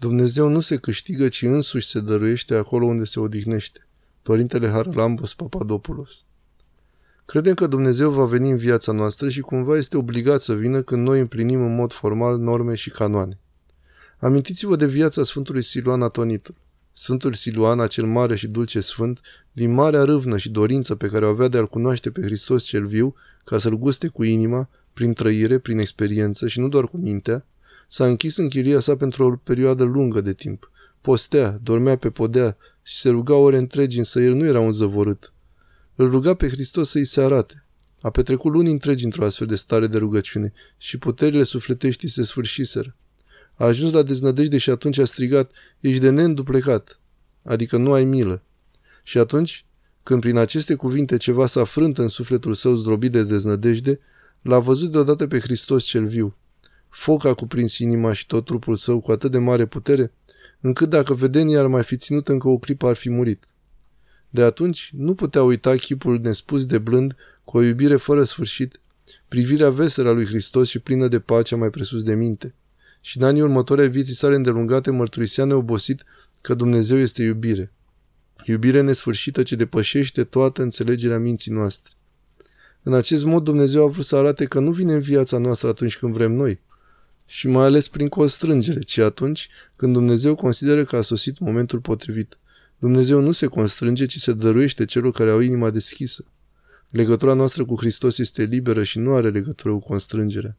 Dumnezeu nu se câștigă, ci însuși se dăruiește acolo unde se odihnește. Părintele Haralambos Papadopoulos Credem că Dumnezeu va veni în viața noastră și cumva este obligat să vină când noi împlinim în mod formal norme și canoane. Amintiți-vă de viața Sfântului Siluan Atonitul. Sfântul Siluan, acel mare și dulce sfânt, din marea râvnă și dorință pe care o avea de a-L cunoaște pe Hristos cel viu, ca să-L guste cu inima, prin trăire, prin experiență și nu doar cu mintea, s-a închis în chiria sa pentru o perioadă lungă de timp. Postea, dormea pe podea și se ruga ore întregi, însă el nu era un zăvorât. Îl ruga pe Hristos să-i se arate. A petrecut luni întregi într-o astfel de stare de rugăciune și puterile sufleteștii se sfârșiseră. A ajuns la deznădejde și atunci a strigat, ești de neînduplecat, adică nu ai milă. Și atunci, când prin aceste cuvinte ceva s-a frânt în sufletul său zdrobit de deznădejde, l-a văzut deodată pe Hristos cel viu. Foc a cuprins inima și tot trupul său cu atât de mare putere, încât dacă vedenia ar mai fi ținut încă o clipă ar fi murit. De atunci nu putea uita chipul nespus de blând, cu o iubire fără sfârșit, privirea veselă a lui Hristos și plină de pace mai presus de minte. Și în anii următori ai vieții sale îndelungate mărturisea neobosit că Dumnezeu este iubire. Iubire nesfârșită ce depășește toată înțelegerea minții noastre. În acest mod Dumnezeu a vrut să arate că nu vine în viața noastră atunci când vrem noi, și mai ales prin constrângere, ci atunci când Dumnezeu consideră că a sosit momentul potrivit. Dumnezeu nu se constrânge, ci se dăruiește celor care au inima deschisă. Legătura noastră cu Hristos este liberă și nu are legătură cu constrângerea.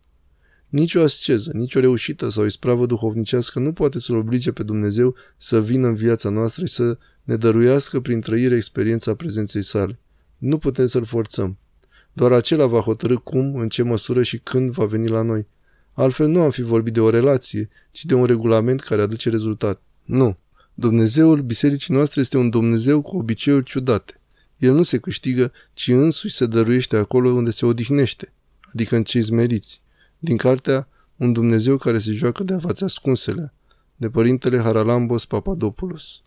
Nici o asceză, nici o reușită sau ispravă duhovnicească nu poate să-L oblige pe Dumnezeu să vină în viața noastră și să ne dăruiască prin trăire experiența prezenței sale. Nu putem să-L forțăm. Doar acela va hotărâ cum, în ce măsură și când va veni la noi. Altfel nu am fi vorbit de o relație, ci de un regulament care aduce rezultat. Nu. Dumnezeul bisericii noastre este un Dumnezeu cu obiceiuri ciudate. El nu se câștigă, ci însuși se dăruiește acolo unde se odihnește, adică în cei zmeriți. Din cartea Un Dumnezeu care se joacă de avați ascunsele, de părintele Haralambos Papadopoulos.